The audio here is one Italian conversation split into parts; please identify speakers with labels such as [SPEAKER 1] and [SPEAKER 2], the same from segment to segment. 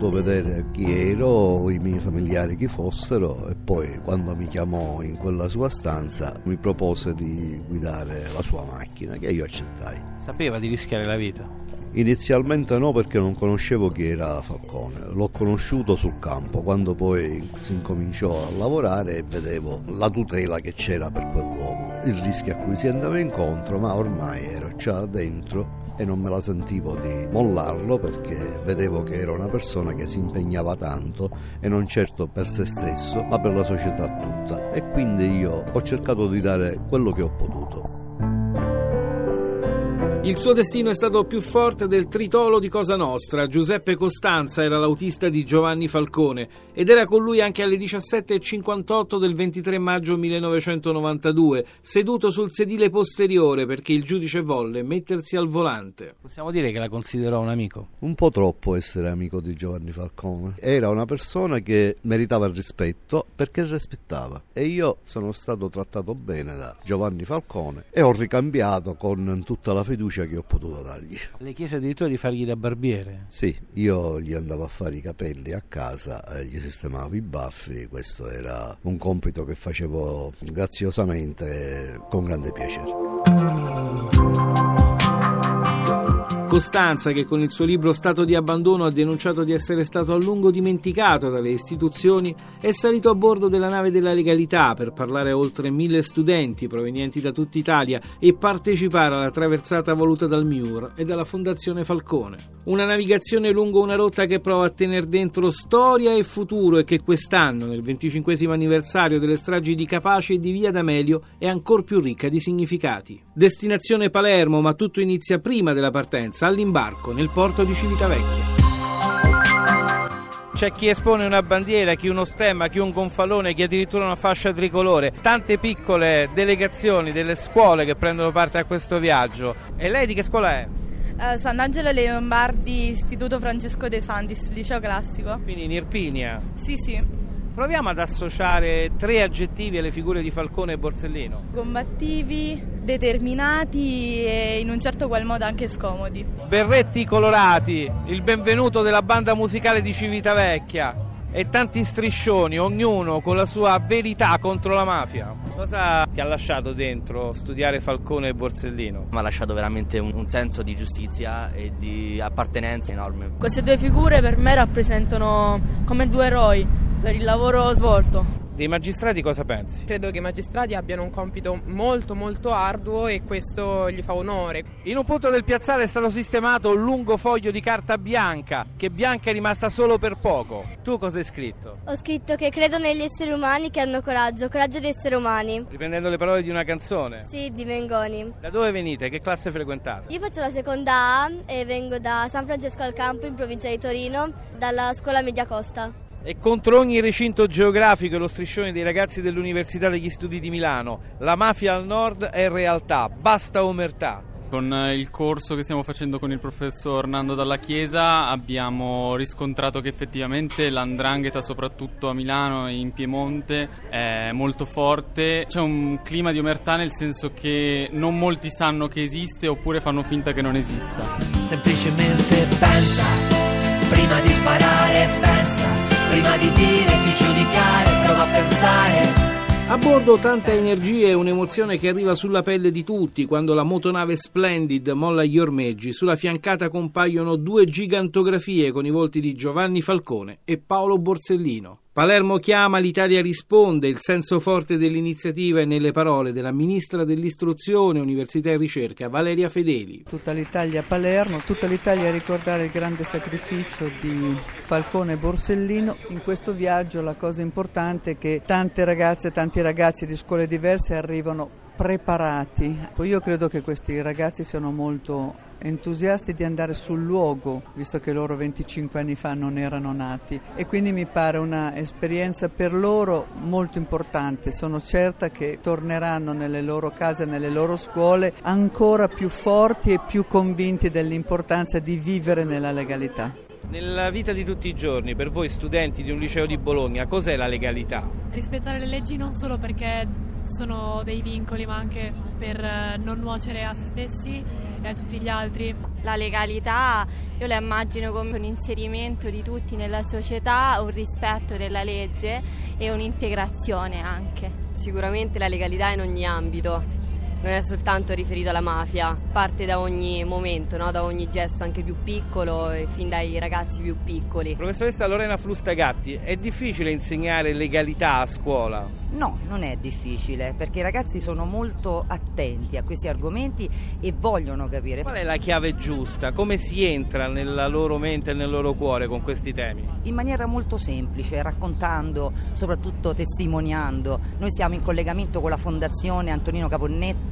[SPEAKER 1] voluto vedere chi ero, i miei familiari chi fossero e poi quando mi chiamò in quella sua stanza mi propose di guidare la sua macchina che io accettai.
[SPEAKER 2] Sapeva di rischiare la vita?
[SPEAKER 1] Inizialmente no perché non conoscevo chi era Falcone, l'ho conosciuto sul campo quando poi si incominciò a lavorare e vedevo la tutela che c'era per quell'uomo, il rischio a cui si andava incontro, ma ormai ero già dentro e non me la sentivo di mollarlo perché vedevo che era una persona che si impegnava tanto e non certo per se stesso ma per la società tutta e quindi io ho cercato di dare quello che ho potuto.
[SPEAKER 2] Il suo destino è stato più forte del tritolo di Cosa Nostra. Giuseppe Costanza era l'autista di Giovanni Falcone ed era con lui anche alle 17.58 del 23 maggio 1992, seduto sul sedile posteriore perché il giudice volle mettersi al volante. Possiamo dire che la considerò un amico?
[SPEAKER 1] Un po' troppo essere amico di Giovanni Falcone. Era una persona che meritava il rispetto perché rispettava e io sono stato trattato bene da Giovanni Falcone e ho ricambiato con tutta la fiducia fiducia che ho potuto dargli.
[SPEAKER 2] Le chiese addirittura di fargli da barbiere?
[SPEAKER 1] Sì, io gli andavo a fare i capelli a casa, eh, gli sistemavo i baffi, questo era un compito che facevo graziosamente e con grande piacere.
[SPEAKER 2] Costanza, che con il suo libro Stato di abbandono ha denunciato di essere stato a lungo dimenticato dalle istituzioni, è salito a bordo della nave della legalità per parlare a oltre mille studenti provenienti da tutta Italia e partecipare alla traversata voluta dal MIUR e dalla Fondazione Falcone. Una navigazione lungo una rotta che prova a tenere dentro storia e futuro e che quest'anno, nel 25 anniversario delle stragi di Capace e di Via D'Amelio, è ancora più ricca di significati. Destinazione Palermo, ma tutto inizia prima della partenza partenza all'imbarco nel porto di Civitavecchia. C'è chi espone una bandiera, chi uno stemma, chi un gonfalone, chi addirittura una fascia tricolore. Tante piccole delegazioni delle scuole che prendono parte a questo viaggio. E lei di che scuola è?
[SPEAKER 3] Uh, Sant'Angelo Le Lombardi, Istituto Francesco De Santis, liceo classico.
[SPEAKER 2] Quindi in Irpinia?
[SPEAKER 3] Sì, sì.
[SPEAKER 2] Proviamo ad associare tre aggettivi alle figure di Falcone e Borsellino.
[SPEAKER 3] Combattivi, determinati e in un certo qual modo anche scomodi.
[SPEAKER 2] Berretti colorati, il benvenuto della banda musicale di Civitavecchia e tanti striscioni, ognuno con la sua verità contro la mafia. Cosa ti ha lasciato dentro studiare Falcone e Borsellino?
[SPEAKER 4] Mi ha lasciato veramente un, un, senso di giustizia e di appartenenza enorme.
[SPEAKER 3] Queste due figure per me rappresentano come due eroi per il lavoro svolto.
[SPEAKER 2] Dei magistrati cosa pensi?
[SPEAKER 5] Credo che i magistrati abbiano un compito molto molto arduo e questo gli fa onore.
[SPEAKER 2] In un punto del piazzale è stato sistemato un lungo foglio di carta bianca, che bianca è rimasta solo per poco. Tu cosa hai scritto?
[SPEAKER 6] Ho scritto che credo negli esseri umani che hanno coraggio, coraggio di essere umani.
[SPEAKER 2] Riprendendo le parole di una canzone?
[SPEAKER 6] Sì, di Mengoni.
[SPEAKER 2] Da dove venite? Che classe frequentate?
[SPEAKER 6] Io faccio la seconda A e vengo da San Francesco al Campo in provincia di Torino, dalla scuola Media Costa.
[SPEAKER 2] E contro ogni recinto geografico e lo striscione dei ragazzi dell'Università degli Studi di Milano, la mafia al nord è realtà, basta omertà.
[SPEAKER 7] Con eh, il corso che stiamo facendo con il professor Nando Dalla Chiesa abbiamo riscontrato che effettivamente l'andrangheta, soprattutto a Milano e in Piemonte, è molto forte. C'è un clima di omertà nel senso che non molti sanno che esiste oppure fanno finta che non esista.
[SPEAKER 8] Semplicemente pensa, prima di sparare pensa Prima di dire, di giudicare, prova a pensare.
[SPEAKER 2] A bordo tanta energia e un'emozione che arriva sulla pelle di tutti quando la motonave Splendid molla gli ormeggi. Sulla fiancata compaiono due gigantografie con i volti di Giovanni Falcone e Paolo Borsellino. Palermo chiama, l'Italia risponde, il senso forte dell'iniziativa è nelle parole della ministra dell'istruzione, università e ricerca, Valeria Fedeli.
[SPEAKER 9] Tutta l'Italia a Palermo, tutta l'Italia a ricordare il grande sacrificio di Falcone e Borsellino. In questo viaggio la cosa importante è che tante ragazze e tanti ragazzi di scuole diverse arrivano preparati. Io credo che questi ragazzi siano molto entusiasti di andare sul luogo, visto che loro 25 anni fa non erano nati e quindi mi pare un'esperienza per loro molto importante. Sono certa che torneranno nelle loro case, nelle loro scuole ancora più forti e più convinti dell'importanza di vivere nella legalità.
[SPEAKER 2] Nella vita di tutti i giorni, per voi studenti di un liceo di Bologna, cos'è la legalità?
[SPEAKER 3] Rispettare le leggi non solo perché
[SPEAKER 10] sono dei vincoli, ma anche per eh, non nuocere a se stessi e a tutti gli altri.
[SPEAKER 11] La legalità io la immagino come un inserimento di tutti nella società, un rispetto della legge e un'integrazione anche.
[SPEAKER 12] Sicuramente la legalità in ogni ambito, non è soltanto riferito alla mafia, parte da ogni momento, no? da ogni gesto anche più piccolo e fin dai ragazzi più piccoli.
[SPEAKER 2] Professoressa Lorena Flustagatti, è difficile insegnare legalità a scuola?
[SPEAKER 13] No, non è difficile perché i ragazzi sono molto attenti a questi argomenti e vogliono capire.
[SPEAKER 2] Qual è la chiave giusta? Come si entra nella loro mente e nel loro cuore con questi temi?
[SPEAKER 13] In maniera molto semplice, raccontando, soprattutto testimoniando. Noi siamo in collegamento con la Fondazione Antonino Caponnetto,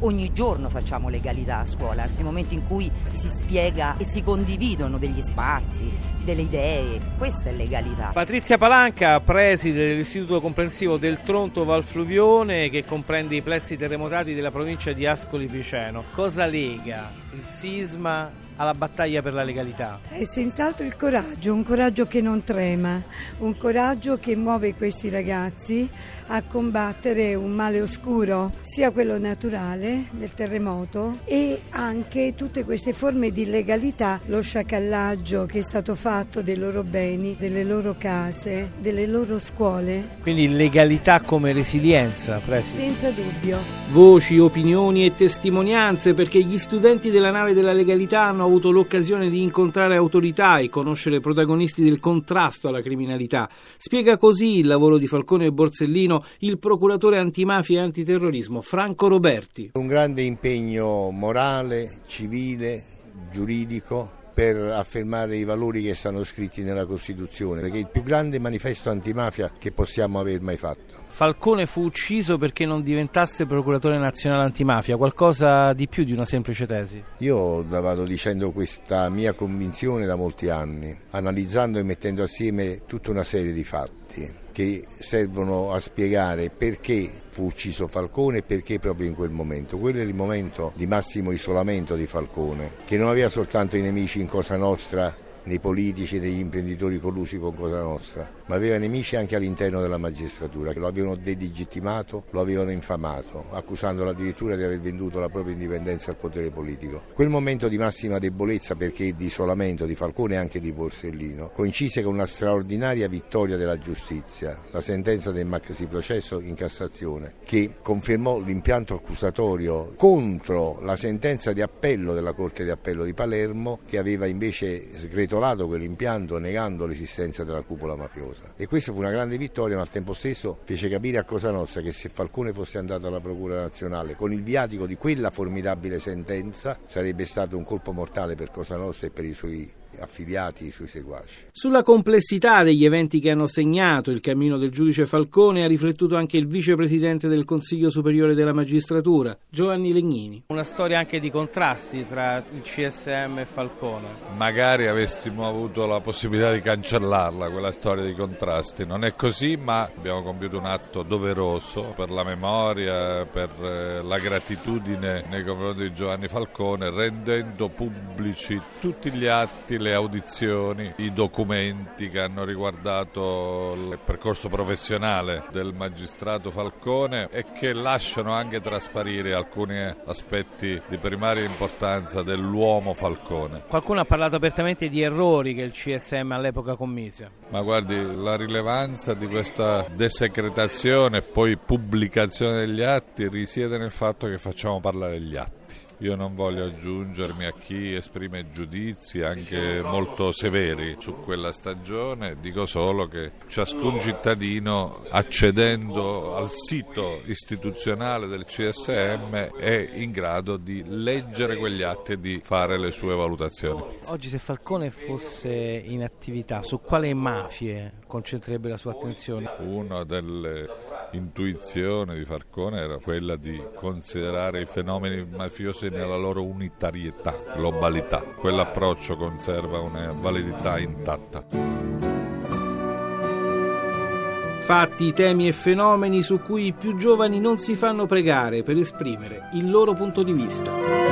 [SPEAKER 13] ogni giorno facciamo legalità a scuola, nel momento in cui si spiega e si condividono degli spazi, delle idee, questa è legalità.
[SPEAKER 2] Patrizia Palanca, preside dell'Istituto Comprensivo del Tronto Valfluvione che comprende i plessi terremotati della provincia di Ascoli Piceno. Cosa lega il sisma alla battaglia per la legalità?
[SPEAKER 14] È senz'altro il coraggio, un coraggio che non trema, un coraggio che muove questi ragazzi a combattere un male oscuro, sia quello naturale del terremoto e anche tutte queste forme di legalità, lo sciacallaggio che è stato fatto dei loro beni, delle loro case, delle loro scuole.
[SPEAKER 2] Quindi legalità come resilienza, Preside?
[SPEAKER 14] Senza dubbio.
[SPEAKER 2] Voci, opinioni e testimonianze perché gli studenti della nave della legalità hanno hanno avuto l'occasione di incontrare autorità e conoscere protagonisti del contrasto alla criminalità. Spiega così il lavoro di Falcone e Borsellino il procuratore antimafia e antiterrorismo Franco Roberti.
[SPEAKER 15] Un grande impegno morale, civile, giuridico per affermare i valori che stanno scritti nella Costituzione, perché è il più grande manifesto antimafia che possiamo aver mai fatto.
[SPEAKER 2] Falcone fu ucciso perché non diventasse procuratore nazionale antimafia, qualcosa di più di una semplice tesi?
[SPEAKER 15] Io vado dicendo questa mia convinzione da molti anni, analizzando e mettendo assieme tutta una serie di fatti che servono a spiegare perché fu ucciso Falcone e perché proprio in quel momento. Quello era il momento di massimo isolamento di Falcone, che non aveva soltanto i nemici in Cosa Nostra nei politici e negli imprenditori collusi con Cosa Nostra, ma aveva nemici anche all'interno della magistratura che lo avevano delegittimato, lo avevano infamato, accusandolo addirittura di aver venduto la propria indipendenza al potere politico. Quel momento di massima debolezza perché di isolamento di Falcone e anche di Borsellino coincise con una straordinaria vittoria della giustizia, la sentenza del maxi processo in Cassazione che confermò l'impianto accusatorio contro la sentenza di appello della Corte di Appello di Palermo che aveva invece sgretolato titolato quell'impianto negando l'esistenza della cupola mafiosa. E questa fu una grande vittoria, ma al tempo stesso fece capire a Cosa Nostra che se Falcone fosse andato alla Procura Nazionale con il viatico di quella formidabile sentenza sarebbe stato un colpo mortale per Cosa Nostra e per i suoi affiliati, i suoi seguaci.
[SPEAKER 2] Sulla complessità degli eventi che hanno segnato il cammino del giudice Falcone ha riflettuto anche il vicepresidente del Consiglio Superiore della Magistratura, Giovanni Legnini. Una storia anche di contrasti tra il CSM e Falcone.
[SPEAKER 16] Magari avessimo avuto la possibilità di cancellarla, quella storia di contrasti. Non è così, ma abbiamo compiuto un atto doveroso per la memoria, per eh, la gratitudine nei confronti di Giovanni Falcone, rendendo pubblici tutti gli atti, le audizioni, i documenti che hanno riguardato il percorso professionale del magistrato Falcone e che lasciano anche trasparire alcuni aspetti di primaria importanza dell'uomo Falcone.
[SPEAKER 2] Qualcuno ha parlato apertamente di errori che il CSM all'epoca commise.
[SPEAKER 16] Ma guardi, la rilevanza di questa desecretazione e poi pubblicazione degli atti risiede nel fatto che facciamo parlare gli atti. Io non voglio aggiungermi a chi esprime giudizi anche molto severi su quella stagione, dico solo che ciascun cittadino accedendo al sito istituzionale del CSM è in grado di leggere quegli atti e di fare le sue valutazioni.
[SPEAKER 2] Oggi se Falcone fosse in attività, su quale mafie concentrerebbe la sua attenzione?
[SPEAKER 16] Una delle intuizioni di Falcone era quella di considerare i fenomeni mafiosi nella loro unitarietà, globalità. Quell'approccio conserva una validità intatta.
[SPEAKER 2] Fatti, temi e fenomeni su cui i più giovani non si fanno pregare per esprimere il loro punto di vista.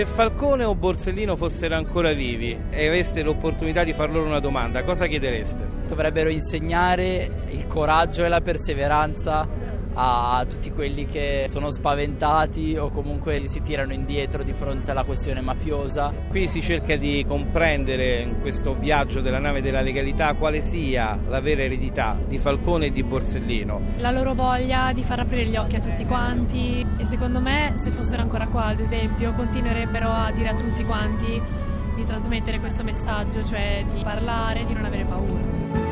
[SPEAKER 2] Se Falcone o Borsellino fossero ancora vivi e aveste l'opportunità di far loro una domanda, cosa chiedereste?
[SPEAKER 17] Dovrebbero insegnare il coraggio e la perseveranza a tutti quelli che sono spaventati o comunque si tirano indietro di fronte alla questione mafiosa.
[SPEAKER 2] Qui si cerca di comprendere in questo viaggio della nave della legalità quale sia la vera eredità di Falcone e di Borsellino.
[SPEAKER 10] La loro voglia di far aprire gli occhi a tutti quanti e secondo me se fossero ancora qua ad esempio continuerebbero a dire a tutti quanti di trasmettere questo messaggio, cioè di parlare, di non avere paura.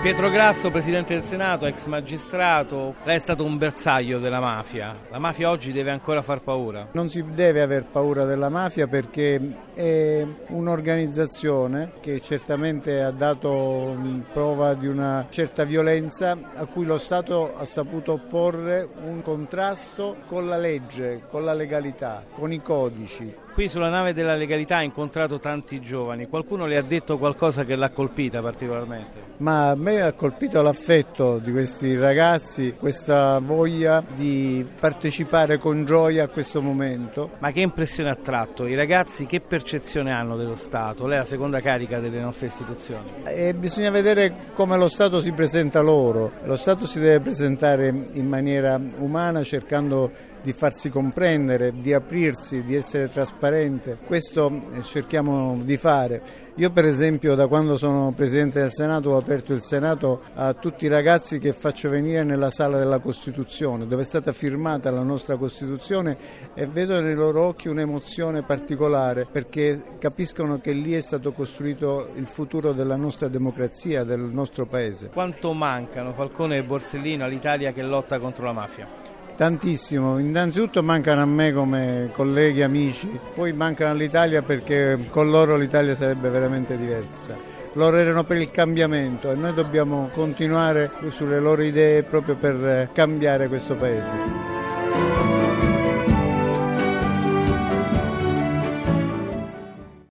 [SPEAKER 2] Pietro Grasso, Presidente del Senato, ex magistrato, lei è stato un bersaglio della mafia. La mafia oggi deve ancora far paura?
[SPEAKER 18] Non si deve aver paura della mafia perché è un'organizzazione che certamente ha dato prova di una certa violenza a cui lo Stato ha saputo opporre un contrasto con la legge, con la legalità, con i codici.
[SPEAKER 2] Qui sulla nave della legalità ha incontrato tanti giovani, qualcuno le ha detto qualcosa che l'ha colpita particolarmente?
[SPEAKER 18] Ma a me ha colpito l'affetto di questi ragazzi, questa voglia di partecipare con gioia a questo momento.
[SPEAKER 2] Ma che impressione ha tratto? I ragazzi che percezione hanno dello Stato? Lei è la seconda carica delle nostre istituzioni.
[SPEAKER 18] E bisogna vedere come lo Stato si presenta loro. Lo Stato si deve presentare in maniera umana cercando di farsi comprendere, di aprirsi, di essere trasparente. Questo eh, cerchiamo di fare. Io per esempio da quando sono Presidente del Senato ho aperto il Senato a tutti i ragazzi che faccio venire nella sala della Costituzione, dove è stata firmata la nostra Costituzione e vedo nei loro occhi un'emozione particolare perché capiscono che lì è stato costruito il futuro della nostra democrazia, del nostro Paese.
[SPEAKER 2] Quanto mancano Falcone e Borsellino all'Italia che lotta contro la mafia?
[SPEAKER 18] Tantissimo, innanzitutto mancano a me come colleghi, amici, poi mancano all'Italia perché con loro l'Italia sarebbe veramente diversa. Loro erano per il cambiamento e noi dobbiamo continuare sulle loro idee proprio per cambiare questo Paese.